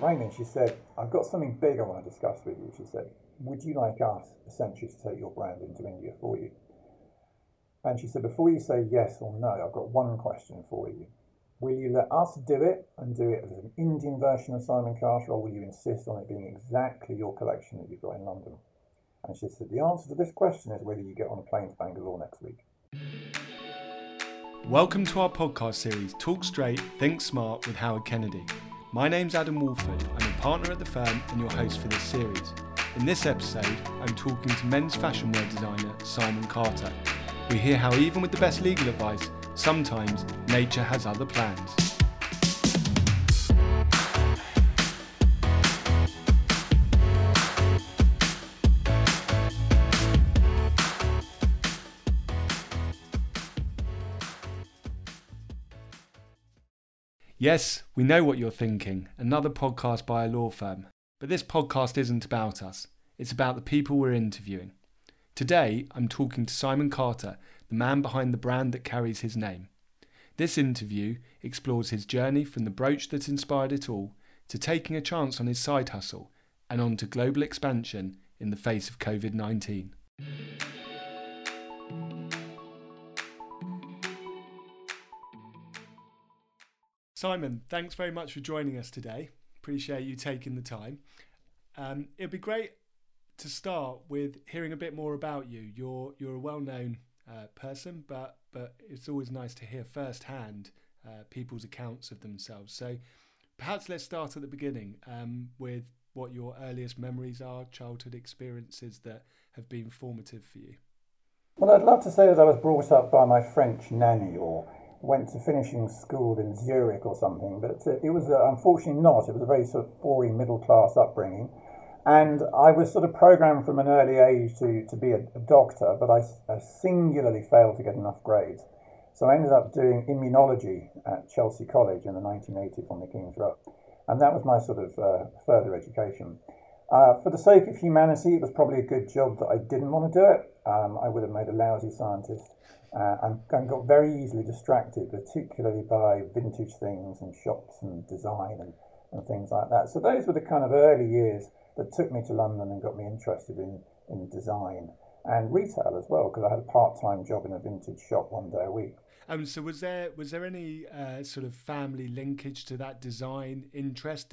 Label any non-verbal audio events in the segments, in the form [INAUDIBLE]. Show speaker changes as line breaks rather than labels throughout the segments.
rang and she said, I've got something big I want to discuss with you. She said, Would you like us essentially to take your brand into India for you? And she said, Before you say yes or no, I've got one question for you. Will you let us do it and do it as an Indian version of Simon Carter, or will you insist on it being exactly your collection that you've got in London? And she said, The answer to this question is whether you get on a plane to Bangalore next week.
Welcome to our podcast series, Talk Straight, Think Smart with Howard Kennedy. My name's Adam Wolford. I'm a partner at the firm and your host for this series. In this episode, I'm talking to men's fashion wear designer Simon Carter. We hear how, even with the best legal advice, sometimes nature has other plans. Yes, we know what you're thinking another podcast by a law firm. But this podcast isn't about us, it's about the people we're interviewing. Today, I'm talking to Simon Carter, the man behind the brand that carries his name. This interview explores his journey from the brooch that inspired it all to taking a chance on his side hustle and on to global expansion in the face of COVID 19. Simon, thanks very much for joining us today. Appreciate you taking the time. Um, it'd be great to start with hearing a bit more about you. You're you're a well-known uh, person, but but it's always nice to hear firsthand uh, people's accounts of themselves. So perhaps let's start at the beginning um, with what your earliest memories are, childhood experiences that have been formative for you.
Well, I'd love to say that I was brought up by my French nanny or went to finishing school in Zurich or something, but it was uh, unfortunately not. It was a very sort of boring middle class upbringing. And I was sort of programmed from an early age to, to be a, a doctor, but I, I, singularly failed to get enough grades. So I ended up doing immunology at Chelsea College in the 1980s on the King's Road. And that was my sort of uh, further education. Uh, for the sake of humanity, it was probably a good job that I didn't want to do it. Um, I would have made a lousy scientist uh, and, and, got very easily distracted, particularly by vintage things and shops and design and, and things like that. So those were the kind of early years that took me to London and got me interested in, in design and retail as well, because I had a part-time job in a vintage shop one day a week.
Um, so was there was there any uh, sort of family linkage to that design interest?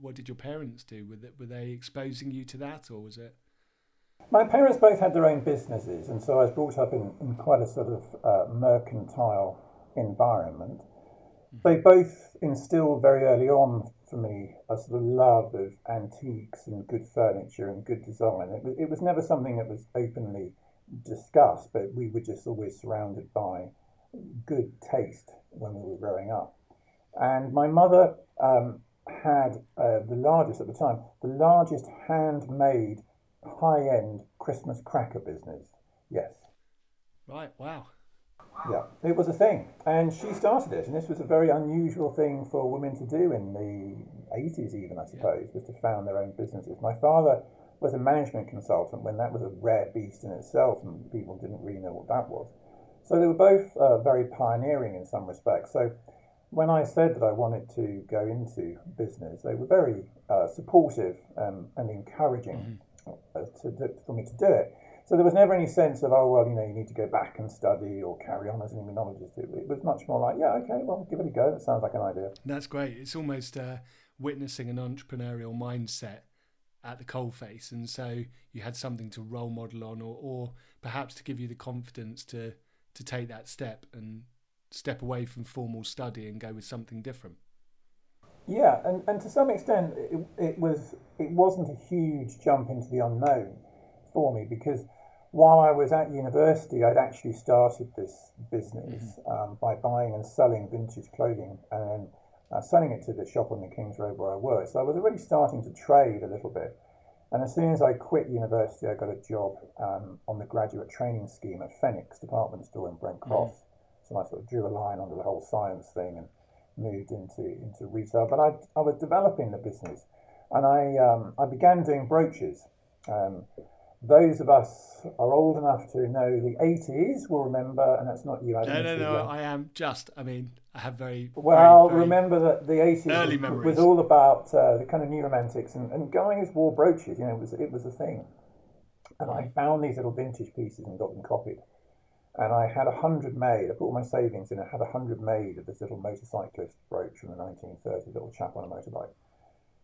What did your parents do? Were they, were they exposing you to that, or was it?
My parents both had their own businesses, and so I was brought up in, in quite a sort of uh, mercantile environment. Mm-hmm. They both instilled very early on for me a sort of love of antiques and good furniture and good design. It, it was never something that was openly discussed, but we were just always surrounded by good taste when we were growing up. And my mother um, had uh, the largest at the time, the largest handmade high end Christmas cracker business. Yes.
Right, wow.
Yeah, it was a thing. And she started it. And this was a very unusual thing for women to do in the 80s, even, I suppose, yeah. was to found their own businesses. My father was a management consultant when that was a rare beast in itself, and people didn't really know what that was. So they were both uh, very pioneering in some respects. So when I said that I wanted to go into business, they were very uh, supportive um, and encouraging. Mm-hmm uh, to for me to do it. So there was never any sense of, oh, well, you know, you need to go back and study or carry on as an immunologist. It, it was much more like, yeah, okay, well, give it a go. That sounds like an idea.
That's great. It's almost uh, witnessing an entrepreneurial mindset at the coalface. And so you had something to role model on or, or perhaps to give you the confidence to, to take that step and step away from formal study and go with something different.
Yeah, and, and to some extent, it, it was it wasn't a huge jump into the unknown for me because while I was at university, I'd actually started this business mm-hmm. um, by buying and selling vintage clothing and uh, selling it to the shop on the King's Road where I worked. So I was already starting to trade a little bit. And as soon as I quit university, I got a job um, on the graduate training scheme at Fenwick department store in Brent Cross. Mm-hmm. So I sort of drew a line under the whole science thing and moved into into retail. But I I was developing the business, and I um, I began doing brooches. Um, those of us are old enough to know the 80s will remember, and that's not you.
No, no, no. I am just. I mean, I have very
well.
Very, very
remember that the 80s
early
was, was all about uh, the kind of new romantics, and, and guys wore brooches. You know, it was it was a thing. And I found these little vintage pieces and got them copied. And I had a hundred made. I put all my savings in. I had a hundred made of this little motorcyclist brooch from the 1930s, little chap on a motorbike.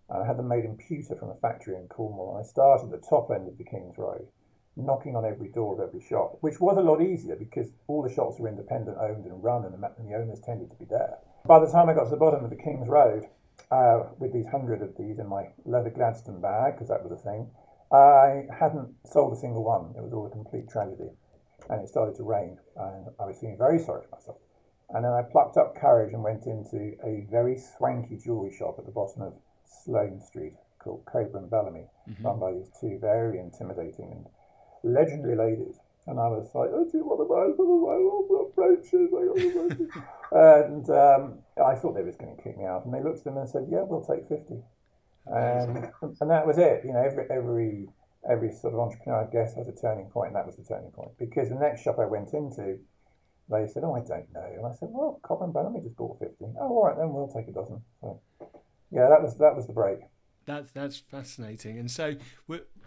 And I had them made in pewter from a factory in Cornwall. And I started at the top end of the King's Road, knocking on every door of every shop, which was a lot easier because all the shops were independent owned and run, and the, and the owners tended to be there. By the time I got to the bottom of the King's Road, uh, with these hundred of these in my leather Gladstone bag, because that was a thing, I hadn't sold a single one. It was all a complete tragedy. And it started to rain, and I was feeling very sorry for myself. And then I plucked up courage and went into a very swanky jewellery shop at the bottom of Sloane Street called Cobra and Bellamy, mm-hmm. run by these two very intimidating and legendary ladies. And I was like, oh, do you want to buy some of my brooches? and um, I thought they was going to kick me out. And they looked at them and said, yeah, we'll take 50. And, and that was it. You know, every, every, every sort of entrepreneur, I guess, has a turning point, and that was the turning point. Because the next shop I went into, they said, oh, I don't know. And I said, well, Cobra and Bellamy just bought 50. Oh, all right, then we'll take a dozen. So, yeah, that was that was the break.
That's that's fascinating. And so,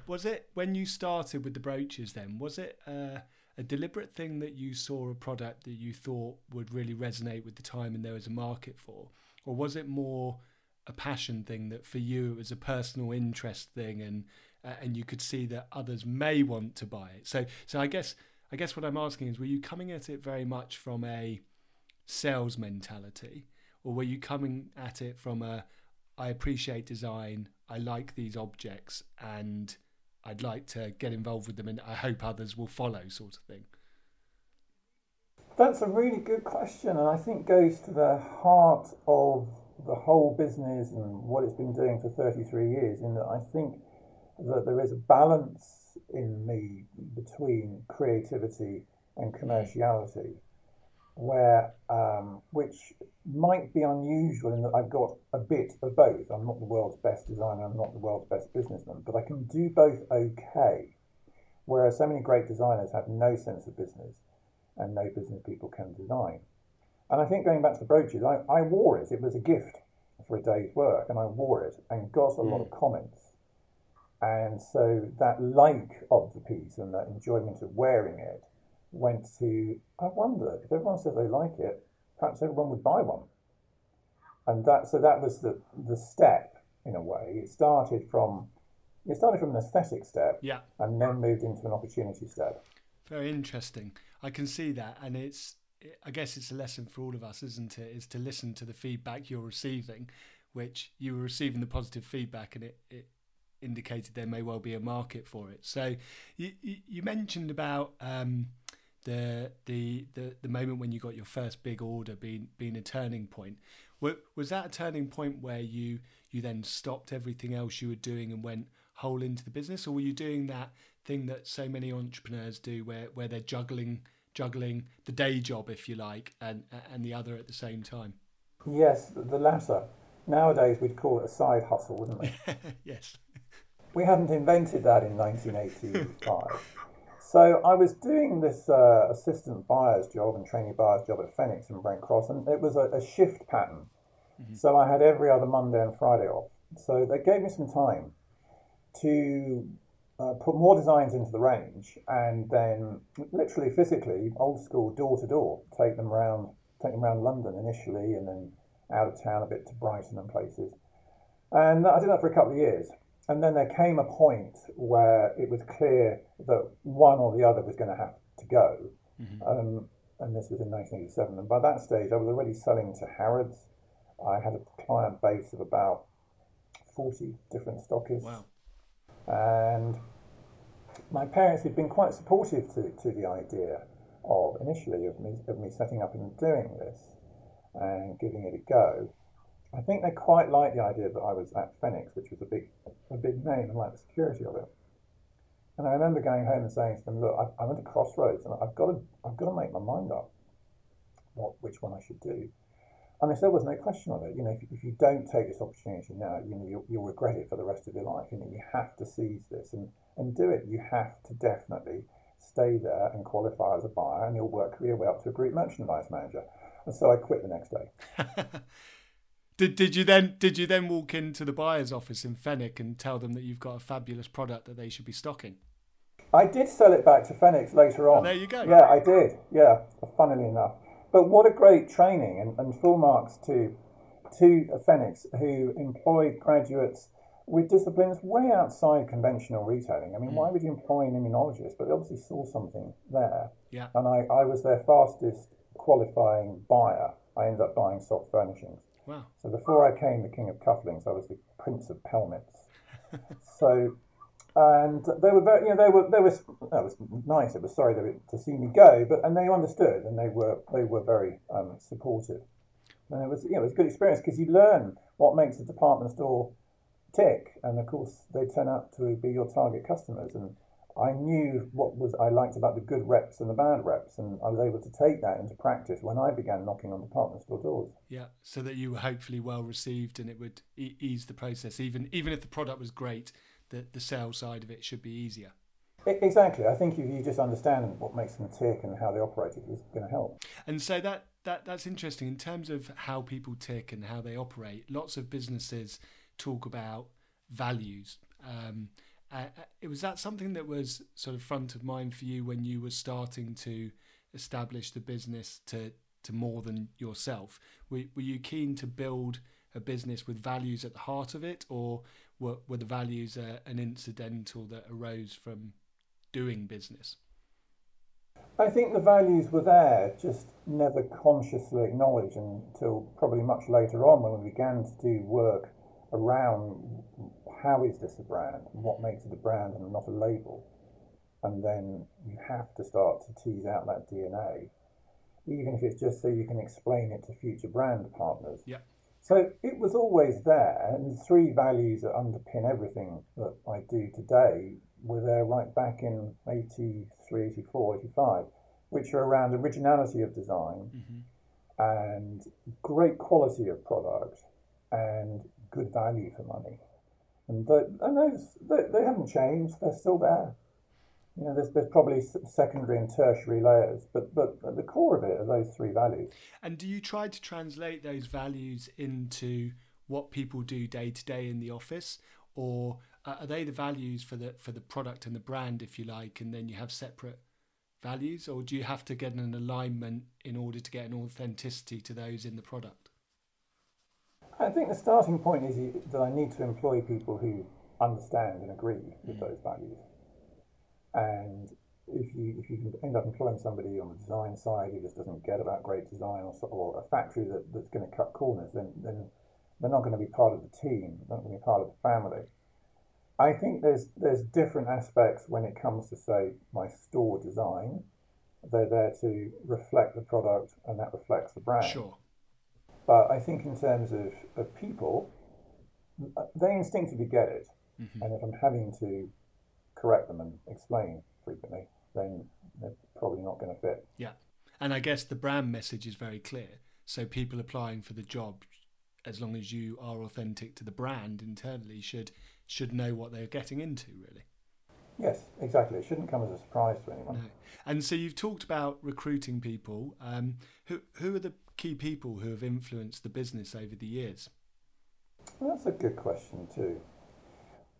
was it when you started with the brooches? Then was it uh, a deliberate thing that you saw a product that you thought would really resonate with the time and there was a market for, or was it more a passion thing that for you it was a personal interest thing and uh, and you could see that others may want to buy it? So so I guess I guess what I'm asking is, were you coming at it very much from a sales mentality, or were you coming at it from a I appreciate design. I like these objects, and I'd like to get involved with them, and I hope others will follow, sort of thing.
That's a really good question, and I think goes to the heart of the whole business and what it's been doing for 33 years. In that I think that there is a balance in me between creativity and commerciality where um, which might be unusual in that I've got a bit of both. I'm not the world's best designer, I'm not the world's best businessman, but I can do both okay. Whereas so many great designers have no sense of business and no business people can design. And I think going back to the brooches, I, I wore it. It was a gift for a day's work, and I wore it and got a lot of mm. comments. And so that like of the piece and that enjoyment of wearing it went to, I wonder, if everyone says they like it, perhaps everyone would buy one. And that, so that was the, the step in a way. It started from, it started from an aesthetic step
yeah.
and then moved into an opportunity step.
Very interesting. I can see that. And it's, I guess it's a lesson for all of us, isn't it? Is to listen to the feedback you're receiving, which you were receiving the positive feedback and it, it indicated there may well be a market for it. So you, you, mentioned about, um, the the the, the moment when you got your first big order being being a turning point. Was that a turning point where you you then stopped everything else you were doing and went whole into the business? Or were you doing that thing that so many entrepreneurs do where where they're juggling juggling the day job if you like and and the other at the same time?
Yes the latter. Nowadays we'd call it a side hustle wouldn't we? [LAUGHS]
Yes
we hadn't invented that in 1985 so I was doing this uh, assistant buyer's job and trainee buyer's job at Fenwick and Brent Cross, and it was a, a shift pattern. Mm-hmm. So I had every other Monday and Friday off. So they gave me some time to uh, put more designs into the range, and then literally physically, old school, door to door, take them around, take them around London initially, and then out of town a bit to Brighton and places. And I did that for a couple of years. And then there came a point where it was clear that one or the other was going to have to go. Mm-hmm. Um, and this was in 1987. And by that stage, I was already selling to Harrods. I had a client base of about 40 different stockists.
Wow.
And my parents had been quite supportive to, to the idea of initially of me, of me setting up and doing this and giving it a go. I think they quite liked the idea that I was at Fenwick, which was a big, a big name, and like the security of it. And I remember going home and saying to them, "Look, I, I'm at a crossroads, and I've got to, I've got to make my mind up, what, which one I should do." and I said, there was no question of it. You know, if, if you don't take this opportunity now, you know, you'll, you'll regret it for the rest of your life. You know, you have to seize this and, and do it. You have to definitely stay there and qualify as a buyer, and you'll work your way up to a group merchandise manager. And so I quit the next day. [LAUGHS]
did did you then did you then walk into the buyer's office in Fenwick and tell them that you've got a fabulous product that they should be stocking?
I did sell it back to Fenwick later on.
Oh, there you go.
Yeah, I did. Yeah, funnily enough. But what a great training, and, and full marks to to Fenwick, who employed graduates with disciplines way outside conventional retailing. I mean, mm. why would you employ an immunologist? But they obviously saw something there.
Yeah.
And I, I was their fastest qualifying buyer. I ended up buying soft furnishings.
Wow.
So before I came the king of cufflinks, I was the prince of pelmets. [LAUGHS] so and they were very, you know, they were, they were, that was nice. It was sorry were, to see me go, but and they understood and they were, they were very um, supportive. And it was, you know, it was a good experience because you learn what makes a department store tick, and of course they turn out to be your target customers. And I knew what was I liked about the good reps and the bad reps, and I was able to take that into practice when I began knocking on department store doors.
Yeah, so that you were hopefully well received, and it would e- ease the process, even even if the product was great the, the sales side of it should be easier.
Exactly. I think if you just understand what makes them tick and how they operate, it is going to help.
And so that, that that's interesting in terms of how people tick and how they operate. Lots of businesses talk about values. Um, uh, was that something that was sort of front of mind for you when you were starting to establish the business to to more than yourself. Were, were you keen to build a business with values at the heart of it, or were, were the values uh, an incidental that arose from doing business?
I think the values were there, just never consciously acknowledged until probably much later on when we began to do work around how is this a brand and what makes it a brand and not a label. And then you have to start to tease out that DNA, even if it's just so you can explain it to future brand partners.
Yeah.
So it was always there, and the three values that underpin everything that I do today were there right back in 83, 84, 85, which are around originality of design mm-hmm. and great quality of product and good value for money. And, the, and those, they, they haven't changed, they're still there you know, there's, there's probably secondary and tertiary layers, but but at the core of it are those three values.
And do you try to translate those values into what people do day to day in the office, or uh, are they the values for the for the product and the brand, if you like, and then you have separate values, or do you have to get an alignment in order to get an authenticity to those in the product?
I think the starting point is that I need to employ people who understand and agree with mm. those values. And if you if you end up employing somebody on the design side who just doesn't get about great design or, or a factory that, that's going to cut corners, then then they're not going to be part of the team. They're not going to be part of the family. I think there's there's different aspects when it comes to say my store design. They're there to reflect the product, and that reflects the brand.
Sure.
But I think in terms of, of people, they instinctively get it. Mm-hmm. And if I'm having to correct them and explain frequently, then they're probably not going to fit.
Yeah. And I guess the brand message is very clear. So people applying for the job, as long as you are authentic to the brand internally, should should know what they're getting into, really.
Yes, exactly. It shouldn't come as a surprise to anyone. No.
And so you've talked about recruiting people. Um, who who are the key people who have influenced the business over the years?
Well, that's a good question too.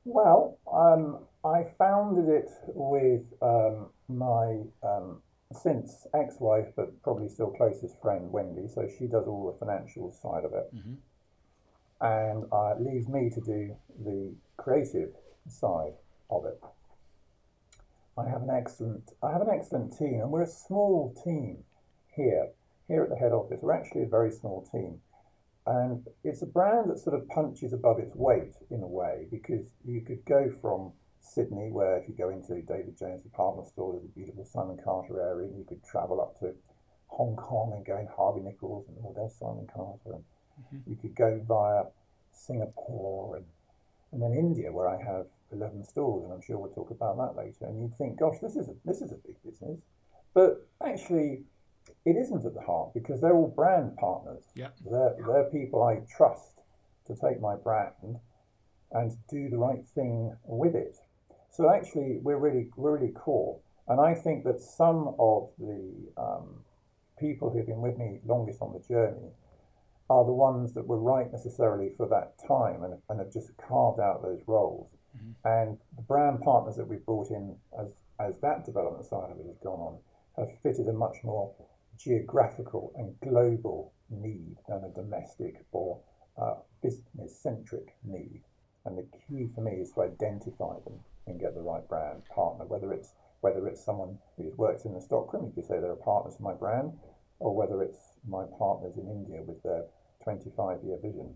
Well, um, I founded it with um, my um, since ex-wife, but probably still closest friend, Wendy. So she does all the financial side of it, mm-hmm. and uh, it leaves me to do the creative side of it. I have an excellent, I have an excellent team, and we're a small team here, here at the head office. We're actually a very small team. And it's a brand that sort of punches above its weight in a way because you could go from Sydney, where if you go into David Jones department store, there's a beautiful Simon Carter area, and you could travel up to Hong Kong and go in Harvey Nichols and all there's Simon Carter. And mm-hmm. You could go via Singapore and, and then India, where I have 11 stores, and I'm sure we'll talk about that later. And you'd think, gosh, this is a, this is a big business. But actually, it isn't at the heart because they're all brand partners.
Yeah.
They're, they're people I trust to take my brand and do the right thing with it. So actually, we're really, we're really core. And I think that some of the um, people who've been with me longest on the journey are the ones that were right necessarily for that time and, and have just carved out those roles. Mm-hmm. And the brand partners that we've brought in as, as that development side of it has gone on have fitted a much more geographical and global need than a domestic or uh, business centric need. And the key for me is to identify them and get the right brand partner, whether it's whether it's someone who's worked in the stockroom, if you could say they're a partner to my brand, or whether it's my partners in India with their 25 year vision.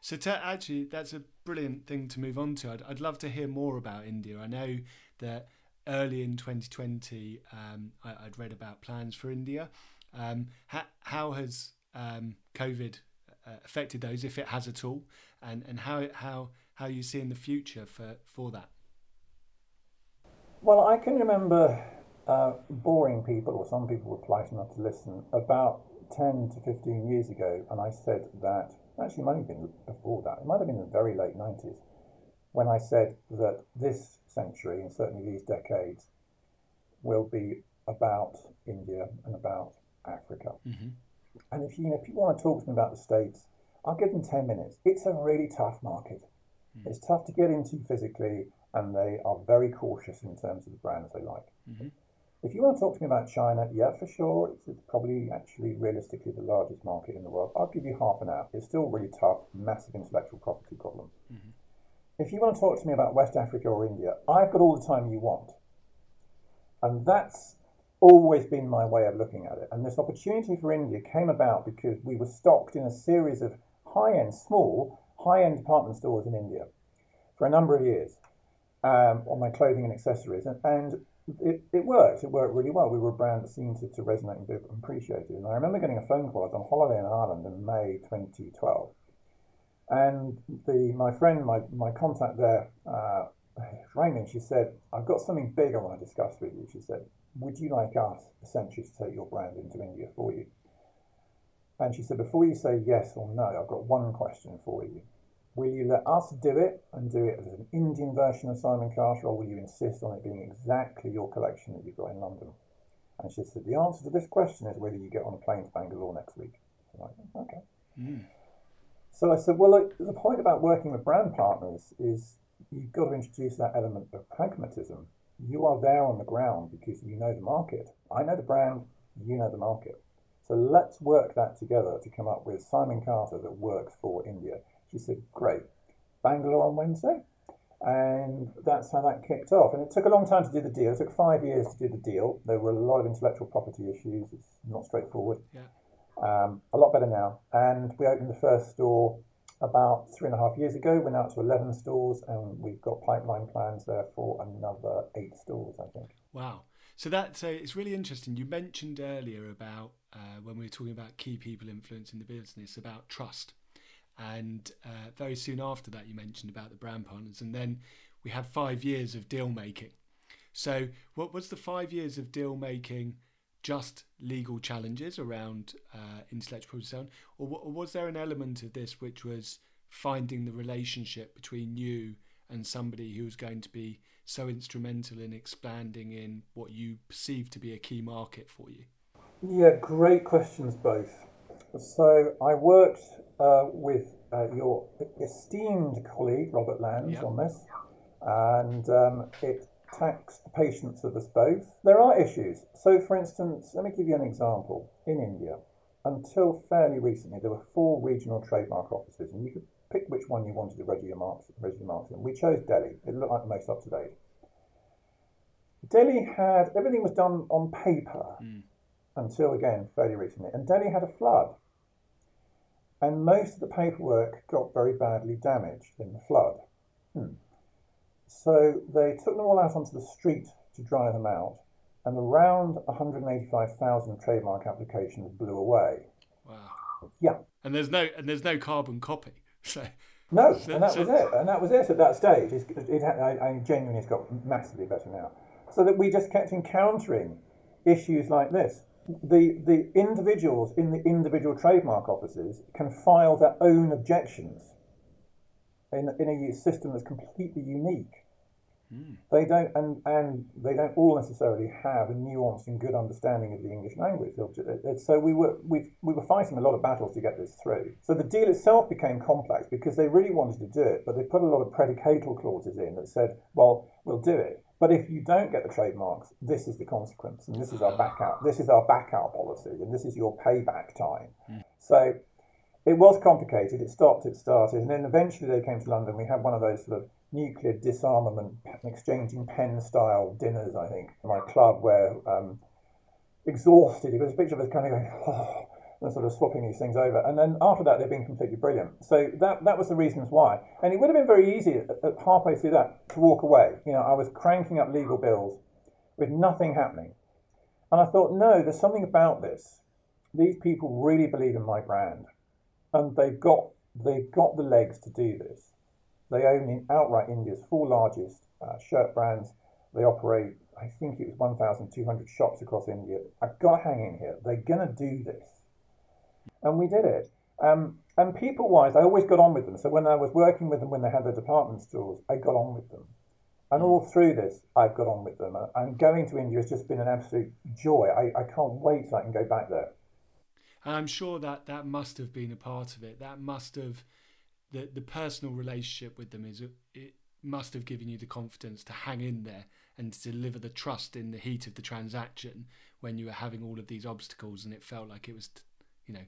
So, to, actually, that's a brilliant thing to move on to. I'd, I'd love to hear more about India. I know that early in 2020, um, I, would read about plans for India. Um, how, how has um, COVID uh, affected those, if it has at all, and, and how, how, how you see in the future for, for that?
Well, I can remember uh, boring people, or some people were polite enough to listen, about 10 to 15 years ago, and I said that, actually, it might have been before that, it might have been in the very late 90s, when I said that this century, and certainly these decades, will be about India and about Africa. Mm-hmm. And if you, know, if you want to talk to me about the States, I'll give them 10 minutes. It's a really tough market. Mm-hmm. It's tough to get into physically, and they are very cautious in terms of the brands they like. Mm-hmm. If you want to talk to me about China, yeah, for sure, it's, it's, probably actually realistically the largest market in the world. I'll give you half an hour. It's still really tough, massive intellectual property problems. Mm-hmm. If you want to talk to me about West Africa or India, I've got all the time you want. And that's always been my way of looking at it. And this opportunity for India came about because we were stocked in a series of high end, small, high end department stores in India for a number of years um, on my clothing and accessories. And, and it, it worked. It worked really well. We were a brand that seemed to, to resonate and be appreciated. And I remember getting a phone call. I was on holiday in Ireland in May 2012. And the my friend, my, my contact there, uh, rang she said, I've got something big I want to discuss with you. She said, Would you like us essentially to take your brand into India for you? And she said, Before you say yes or no, I've got one question for you. Will you let us do it and do it as an Indian version of Simon Carter, or will you insist on it being exactly your collection that you've got in London? And she said, The answer to this question is whether you get on a plane to Bangalore next week. I'm like, okay. Mm. So I said, Well, look, the point about working with brand partners is you've got to introduce that element of pragmatism. You are there on the ground because you know the market. I know the brand, you know the market. So let's work that together to come up with Simon Carter that works for India. She said, Great. Bangalore on Wednesday. And that's how that kicked off. And it took a long time to do the deal. It took five years to do the deal. There were a lot of intellectual property issues. It's not straightforward.
Yeah.
Um, a lot better now. And we opened the first store about three and a half years ago. We're now to 11 stores and we've got pipeline plans there for another eight stores, I think.
Wow. So that's uh, it's really interesting. You mentioned earlier about uh, when we were talking about key people influencing the business about trust and uh, very soon after that, you mentioned about the brand partners, and then we had five years of deal making. So, what was the five years of deal making? Just legal challenges around uh, intellectual property or, or was there an element of this which was finding the relationship between you and somebody who was going to be so instrumental in expanding in what you perceive to be a key market for you?
Yeah, great questions both. So I worked uh, with uh, your esteemed colleague Robert Lands yep. on this, and um, it taxed the patience of us both. There are issues. So, for instance, let me give you an example. In India, until fairly recently, there were four regional trademark offices, and you could pick which one you wanted to register your marks, register your marks in. We chose Delhi. It looked like the most up to date. Delhi had everything was done on paper mm. until again fairly recently, and Delhi had a flood and most of the paperwork got very badly damaged in the flood. Hmm. So they took them all out onto the street to dry them out, and around 185,000 trademark applications blew away.
Wow.
Yeah.
And there's no and there's no carbon copy. [LAUGHS] So
No, and that was it. And that was it at that stage. It, it, I, I genuinely it's got massively better now. So that we just kept encountering issues like this. The, the individuals in the individual trademark offices can file their own objections in, in a system that's completely unique. Mm. They don't, and, and they don't all necessarily have a nuanced and good understanding of the English language. So we were we, we were fighting a lot of battles to get this through. So the deal itself became complex because they really wanted to do it, but they put a lot of predicatal clauses in that said, well, we'll do it, but if you don't get the trademarks, this is the consequence, and this is our back out. This is our back out policy, and this is your payback time. Mm. So it was complicated. It stopped. It started, and then eventually they came to London. We had one of those sort of nuclear disarmament exchanging pen style dinners, I think, in my club where um, exhausted, it was a picture of us kind of going, oh, and sort of swapping these things over. And then after that, they've been completely brilliant. So that, that was the reasons why. And it would have been very easy at, at halfway through that to walk away. You know, I was cranking up legal bills with nothing happening. And I thought, no, there's something about this. These people really believe in my brand. And they've got, they've got the legs to do this. They own in outright India's four largest uh, shirt brands. They operate, I think it was 1,200 shops across India. I've got to hang in here. They're going to do this. And we did it. Um, and people wise, I always got on with them. So when I was working with them when they had their department stores, I got on with them. And all through this, I've got on with them. And going to India has just been an absolute joy. I, I can't wait so I can go back there.
I'm sure that that must have been a part of it. That must have the the personal relationship with them is it must have given you the confidence to hang in there and to deliver the trust in the heat of the transaction when you were having all of these obstacles and it felt like it was you know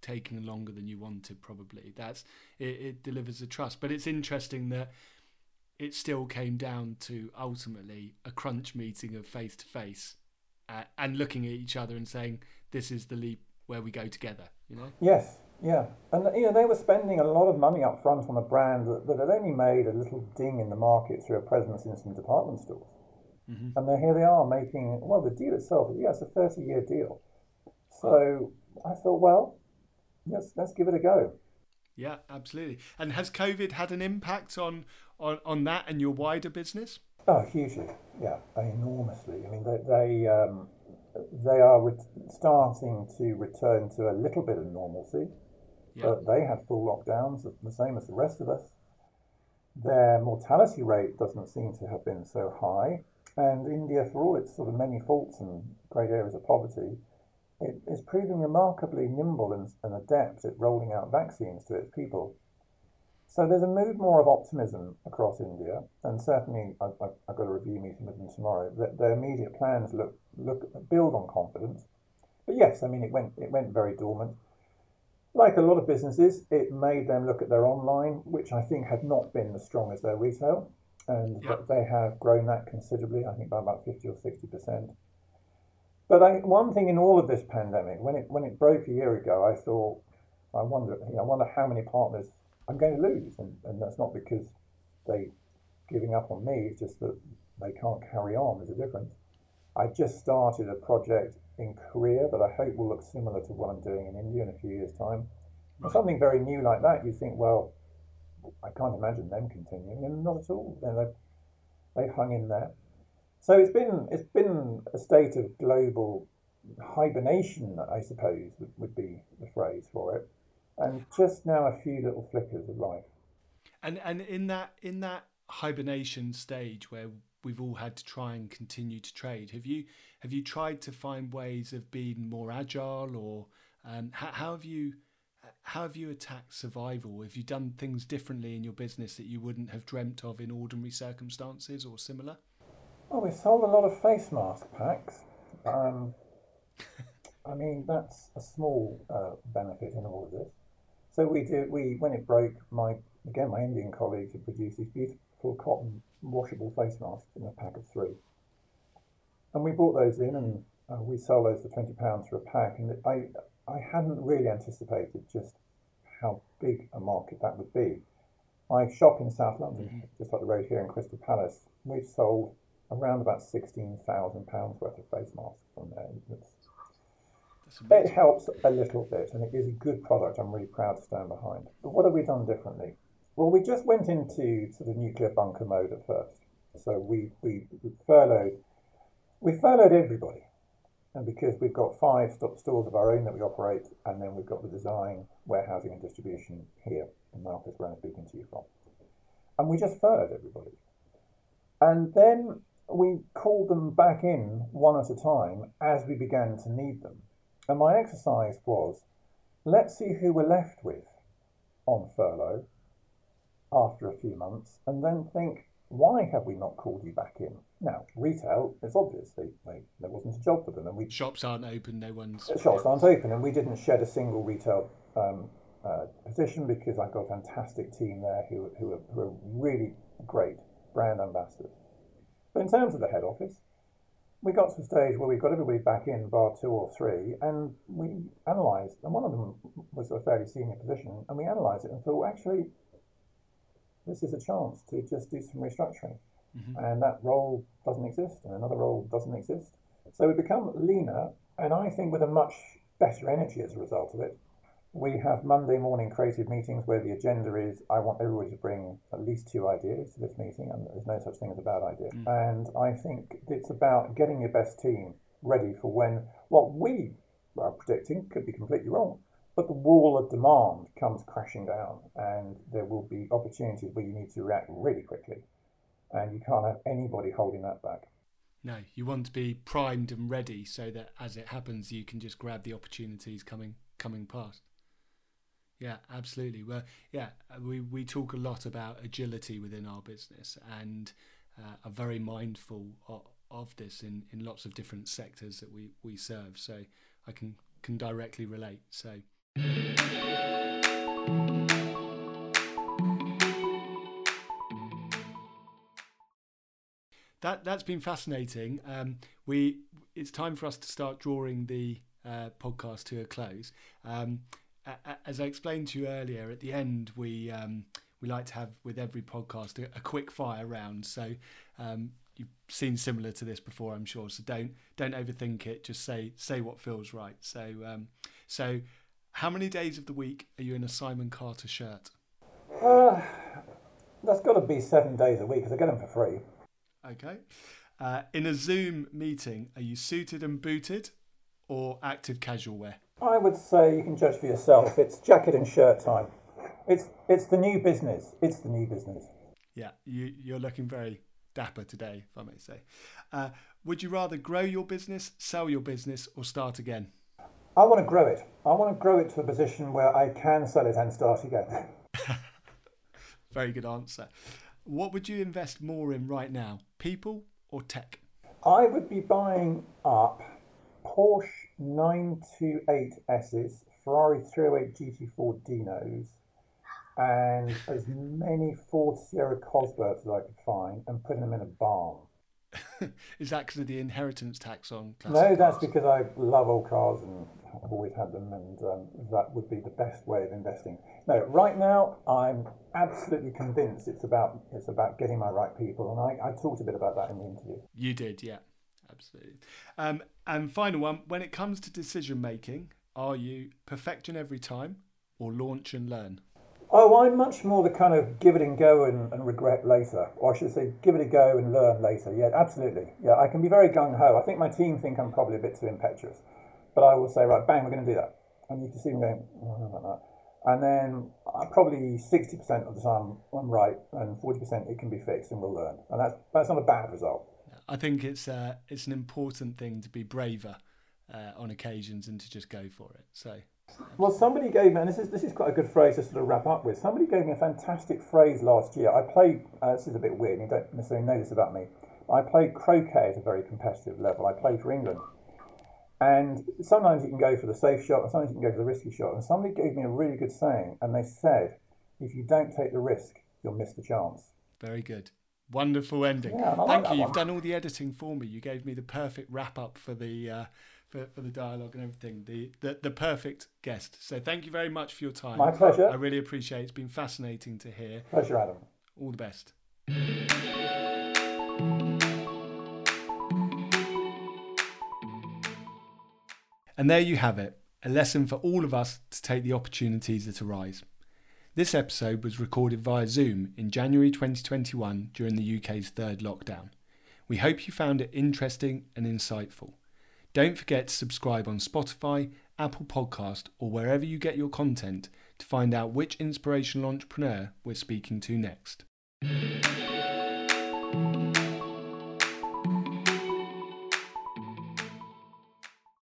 taking longer than you wanted probably that's it, it delivers the trust but it's interesting that it still came down to ultimately a crunch meeting of face to face and looking at each other and saying this is the leap where we go together you know
yes yeah, and you know they were spending a lot of money up front on a brand that, that had only made a little ding in the market through a presence in some department stores, mm-hmm. and here they are making well the deal itself. Yeah, it's a thirty-year deal. So I thought, well, let's let's give it a go.
Yeah, absolutely. And has COVID had an impact on on, on that and your wider business?
Oh, hugely. Yeah, enormously. I mean, they they um, they are re- starting to return to a little bit of normalcy. yeah. But they had full lockdowns, the same as the rest of us. Their mortality rate doesn't seem to have been so high. And India, for all its sort of many faults and great areas of poverty, it is proving remarkably nimble and, and adept at rolling out vaccines to its people. So there's a mood more of optimism across India, and certainly I, have got a review meeting with them tomorrow. That their immediate plans look look build on confidence. But yes, I mean it went it went very dormant like a lot of businesses, it made them look at their online, which I think had not been as strong as their retail, and they have grown that considerably. I think by about fifty or sixty percent. But I, one thing in all of this pandemic, when it when it broke a year ago, I thought, I wonder, you know, I wonder how many partners I'm going to lose, and, and that's not because they giving up on me. It's just that they can't carry on. There's a difference. I just started a project in Korea that I hope will look similar to what I'm doing in India in a few years' time. Right. Something very new like that, you think, well, I can't imagine them continuing, and not at all. You know, they hung in there. So it's been it's been a state of global hibernation, I suppose would, would be the phrase for it, and just now a few little flickers of life.
And and in that in that hibernation stage where we've all had to try and continue to trade. Have you have you tried to find ways of being more agile, or um, how, how, have you how have you attacked survival? Have you done things differently in your business that you wouldn't have dreamt of in ordinary circumstances or similar?
Well, we sold a lot of face mask packs. Um, I mean, that's a small uh, benefit in all of this. So we did. We when it broke, my again my Indian colleagues had produced these beautiful cotton washable face masks in a pack of three. And we brought those in and uh, we sell those for £20 for a pack. And I, I hadn't really anticipated just how big a market that would be. I shop in South London, mm-hmm. just up the road here in Crystal Palace. We've sold around about £16,000 worth of face masks from there. it helps a little bit and it is a good product I'm really proud to stand behind. But what have we done differently? Well, we just went into sort of nuclear bunker mode at first. So we, we, we furloughed we furloughed everybody. And because we've got five stores of our own that we operate, and then we've got the design, warehousing, and distribution here in the office where I'm speaking to you from. And we just furloughed everybody. And then we called them back in one at a time as we began to need them. And my exercise was let's see who we're left with on furlough after a few months, and then think, why have we not called you back in? Now, retail, it's obvious they, they, there wasn't a job for them, and we
shops aren't open. No one's
shops aren't open, and we didn't shed a single retail um, uh, position because I've got a fantastic team there who who are, who are really great brand ambassadors. But in terms of the head office, we got to a stage where we got everybody back in, bar two or three, and we analysed, and one of them was a fairly senior position, and we analysed it and thought, actually, this is a chance to just do some restructuring. Mm-hmm. And that role doesn't exist, and another role doesn't exist. So we become leaner, and I think with a much better energy as a result of it. We have Monday morning creative meetings where the agenda is I want everybody to bring at least two ideas to this meeting, and there's no such thing as a bad idea. Mm. And I think it's about getting your best team ready for when what we are predicting could be completely wrong, but the wall of demand comes crashing down, and there will be opportunities where you need to react really quickly, and you can't have anybody holding that back.
No, you want to be primed and ready so that as it happens, you can just grab the opportunities coming coming past. Yeah, absolutely. Well, yeah, we, we talk a lot about agility within our business and uh, are very mindful of, of, this in, in lots of different sectors that we, we serve. So I can, can directly relate. So. That that's been fascinating. Um, we it's time for us to start drawing the uh, podcast to a close. Um, as I explained to you earlier, at the end we um, we like to have with every podcast a, a quick fire round. So um, you've seen similar to this before, I'm sure. So don't don't overthink it. Just say say what feels right. So um, so how many days of the week are you in a Simon Carter shirt?
Uh, that's got to be seven days a week because I get them for free.
Okay. Uh, in a Zoom meeting, are you suited and booted or active casual wear?
I would say you can judge for yourself. It's jacket and shirt time. It's it's the new business. It's the new business.
Yeah, you you're looking very dapper today, if I may say. Uh, would you rather grow your business, sell your business, or start again?
I want to grow it. I want to grow it to a position where I can sell it and start again. [LAUGHS]
Very good answer. What would you invest more in right now, people or tech?
I would be buying up Porsche 928Ss, Ferrari 308 GT4 Dinos, and as many Ford Sierra Cosworths as I could find and putting them in a barn. [LAUGHS]
Is that because of the inheritance tax on? Class.
No, that's because I love old cars and I've always had them, and um, that would be the best way of investing. No, right now I'm absolutely convinced it's about it's about getting my right people, and I, I talked a bit about that in the interview.
You did, yeah, absolutely. Um, and final one: when it comes to decision making, are you perfection every time or launch and learn?
Oh, I'm much more the kind of give it and go and, and regret later, or I should say, give it a go and learn later. Yeah, absolutely. Yeah, I can be very gung ho. I think my team think I'm probably a bit too impetuous. But I will say, right, bang, we're going to do that. And you can see them going, oh. And then uh, probably 60% of the time I'm right, and 40% it can be fixed and we'll learn. And that's, that's not a bad result.
I think it's, uh, it's an important thing to be braver uh, on occasions and to just go for it. So.
Well, somebody gave me, and this is this is quite a good phrase to sort of wrap up with. Somebody gave me a fantastic phrase last year. I played. Uh, this is a bit weird. You don't necessarily know this about me. I played croquet at a very competitive level. I played for England, and sometimes you can go for the safe shot, and sometimes you can go for the risky shot. And somebody gave me a really good saying, and they said, if you don't take the risk, you'll miss the chance.
Very good. Wonderful ending. Yeah, Thank like you. You've done all the editing for me. You gave me the perfect wrap up for the uh, for, for the dialogue and everything. The, the the perfect guest. So thank you very much for your time.
My pleasure. I
really appreciate it. It's been fascinating to hear.
Pleasure, Adam.
All the best. And there you have it a lesson for all of us to take the opportunities that arise. This episode was recorded via Zoom in January 2021 during the UK's third lockdown. We hope you found it interesting and insightful. Don't forget to subscribe on Spotify, Apple Podcast, or wherever you get your content to find out which inspirational entrepreneur we're speaking to next.